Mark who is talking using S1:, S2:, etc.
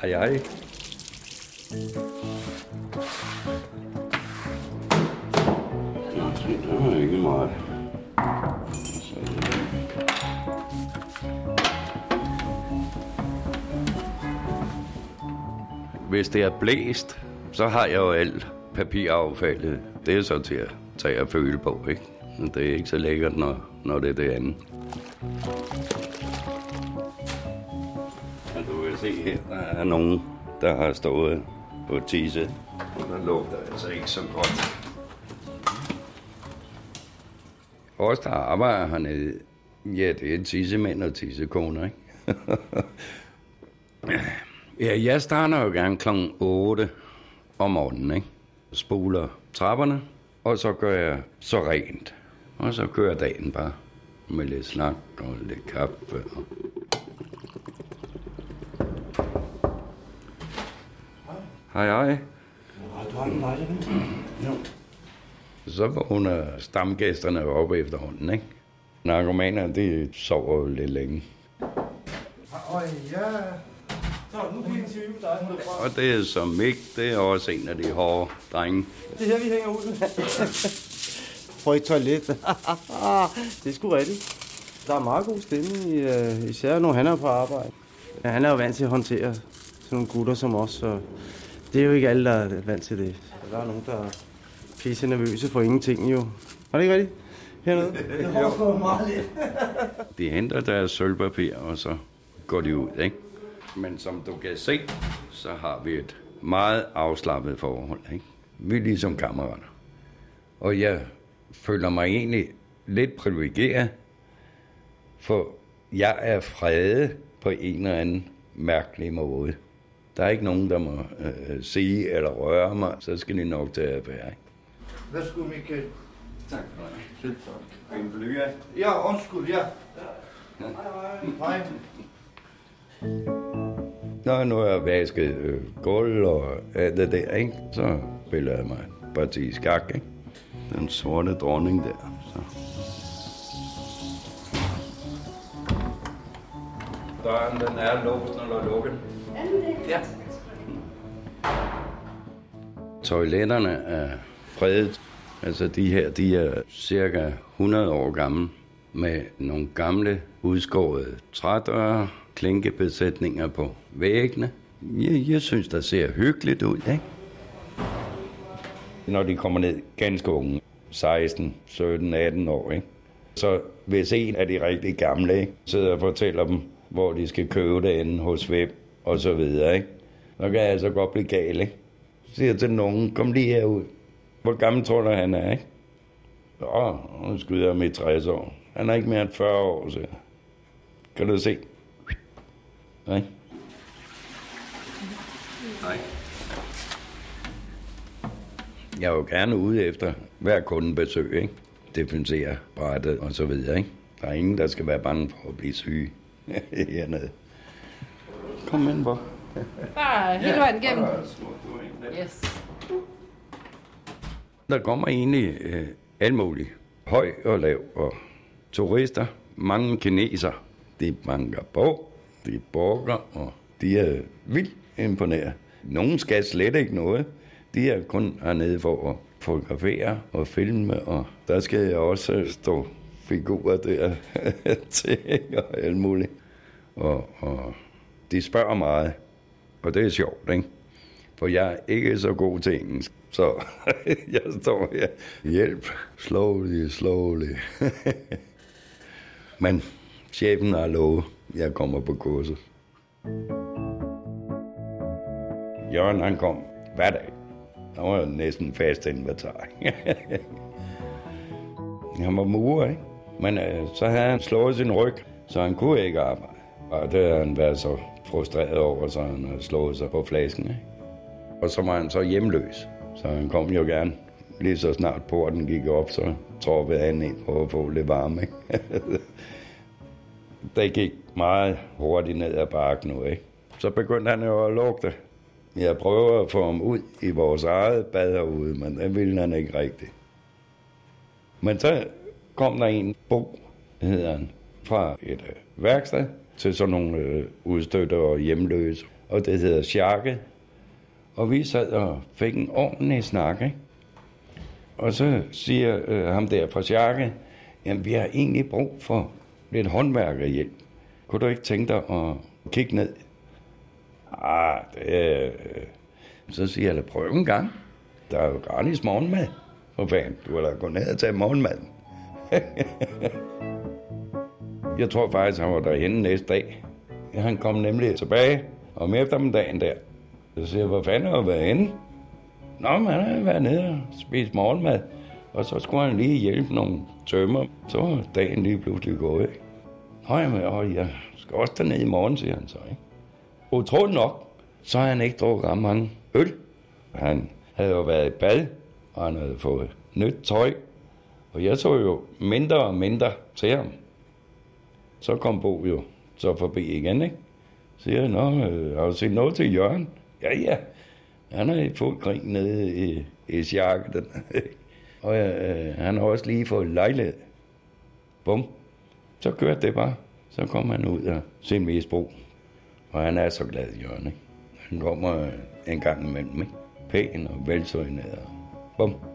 S1: Hej, hej. Der er ikke meget. Hvis det er blæst, så har jeg jo alt papiraffaldet. Det er så til at tage og føle på, ikke? Men det er ikke så lækkert, når, når det er det andet. Se her, der er nogen, der har stået på tisse. Og der lugter altså ikke så godt. Os, der arbejder hernede, ja, det er tissemænd og tissekoner, ikke? ja, jeg starter jo gerne kl. 8 om morgenen, ikke? Spoler trapperne, og så gør jeg så rent. Og så kører dagen bare med lidt snak og lidt kaffe. Og... Hej, hej. Så vågner stamgæsterne jo op efterhånden, ikke? Narkomaner, de sover jo lidt længe. Og det er som Mik, det er også en af de hårde drenge.
S2: Det er her, vi hænger ud. Får I toilet? det er sgu rigtigt. Der er meget god stemning, i, uh, især når han er på arbejde. Ja, han er jo vant til at håndtere sådan nogle gutter som os, så det er jo ikke alle, der er vant til det. Der er nogen, der er pisse nervøse for ingenting jo. Var det ikke rigtigt? Hernede? Det har meget lidt.
S1: De henter deres sølvpapir, og så går de ud, ikke? Men som du kan se, så har vi et meget afslappet forhold, ikke? Vi er ligesom kammerater. Og jeg føler mig egentlig lidt privilegeret, for jeg er fredet på en eller anden mærkelig måde. Der er ikke nogen, der må øh, sige eller røre mig, så skal de nok tage affære.
S3: Værsgo, Michael.
S1: Tak for det. Selv tak. En blyant.
S3: Ja, undskyld, ja. Hej.
S1: Når nu har jeg vasket øh, gulv og alt det der, ikke? så spiller jeg mig et parti skak. Ikke? Den sorte dronning der. Så. Døren, den er låst eller lukket. Ja. Toiletterne er fredet. Altså de her, de er cirka 100 år gamle med nogle gamle udskårede trædøre, klinkebesætninger på væggene. Jeg, jeg synes, der ser hyggeligt ud, ikke? Når de kommer ned ganske unge, 16, 17, 18 år, ikke? Så hvis en af de rigtig gamle ikke, sidder og fortæller dem, hvor de skal købe det inde hos Web og så videre, ikke? Så kan jeg altså godt blive gal, ikke? Så siger jeg til nogen, kom lige herud. Hvor gammel tror du, han er, ikke? Åh, nu skyder jeg i 60 år. Han er ikke mere end 40 år, så kan du se. Nej. Nej. Jeg er jo gerne ude efter hver kundebesøg, ikke? Defensere brættet og så videre, ikke? Der er ingen, der skal være bange for at blive syge hernede. Kom ind, hvor.
S4: Bare hele vejen igennem. Yes.
S1: Der kommer egentlig øh, alt muligt. Høj og lav og turister. Mange kineser. De banker på. De borger, og de er vildt imponeret. Nogen skal slet ikke noget. De er kun hernede for at fotografere og filme, og der skal jeg også stå figurer der til og alt muligt. Og, og de spørger meget, og det er sjovt, ikke? For jeg er ikke så god til engelsk, så jeg står her. Hjælp, slowly, slowly. Men chefen har lovet, jeg kommer på kurset. Jørgen, han kom hver dag. Han var næsten fast inventar. han var murer, ikke? Men øh, så havde han slået sin ryg, så han kunne ikke arbejde. Og det havde han været så frustreret over, så han havde slået sig på flasken, ikke? Og så var han så hjemløs, så han kom jo gerne. Lige så snart porten gik op, så troppede han ind for at få lidt varme, ikke? det gik meget hurtigt ned ad bakken nu, ikke? Så begyndte han jo at lugte. Jeg prøver at få ham ud i vores eget bad herude, men det ville han ikke rigtigt. Men så kom der en, Bo, hedder han, fra et øh, værksted til sådan nogle øh, udstøtter og hjemløse. og det hedder Sjarke. Og vi sad og fik en ordentlig snak, ikke? Og så siger øh, ham der fra Sjarke, jamen vi har egentlig brug for lidt håndværkerhjælp. Kunne du ikke tænke dig at kigge ned? Ah, det, øh, så siger jeg, prøv en gang. Der er jo gratis morgenmad. For fanden, du har da gået ned og tage morgenmad. jeg tror faktisk, han var derhenne næste dag. Han kom nemlig tilbage om eftermiddagen der. Så siger jeg, hvor fanden har været henne? Nå, men han har været nede og spist morgenmad. Og så skulle han lige hjælpe nogle tømmer. Så var dagen lige pludselig gået. Ikke? Nå, jamen, åh, jeg skal også derned i morgen, siger han så. Ikke? Utroligt nok, så har han ikke drukket ret mange øl. Han havde jo været i bad, og han havde fået nyt tøj. Og jeg så jo mindre og mindre til ham. Så kom Bo jo så forbi igen, ikke? Så siger jeg, nå, øh, har du set noget til Jørgen? Ja, ja. Han er i fuld krig nede i, i sjakket. og øh, han har også lige fået lejlighed. Bum. Så kørte det bare. Så kom han ud af sin misbrug. Og han er så glad, Jørgen, ikke? Han kommer øh, en gang imellem, ikke? Pæn og velsøgnet og bum.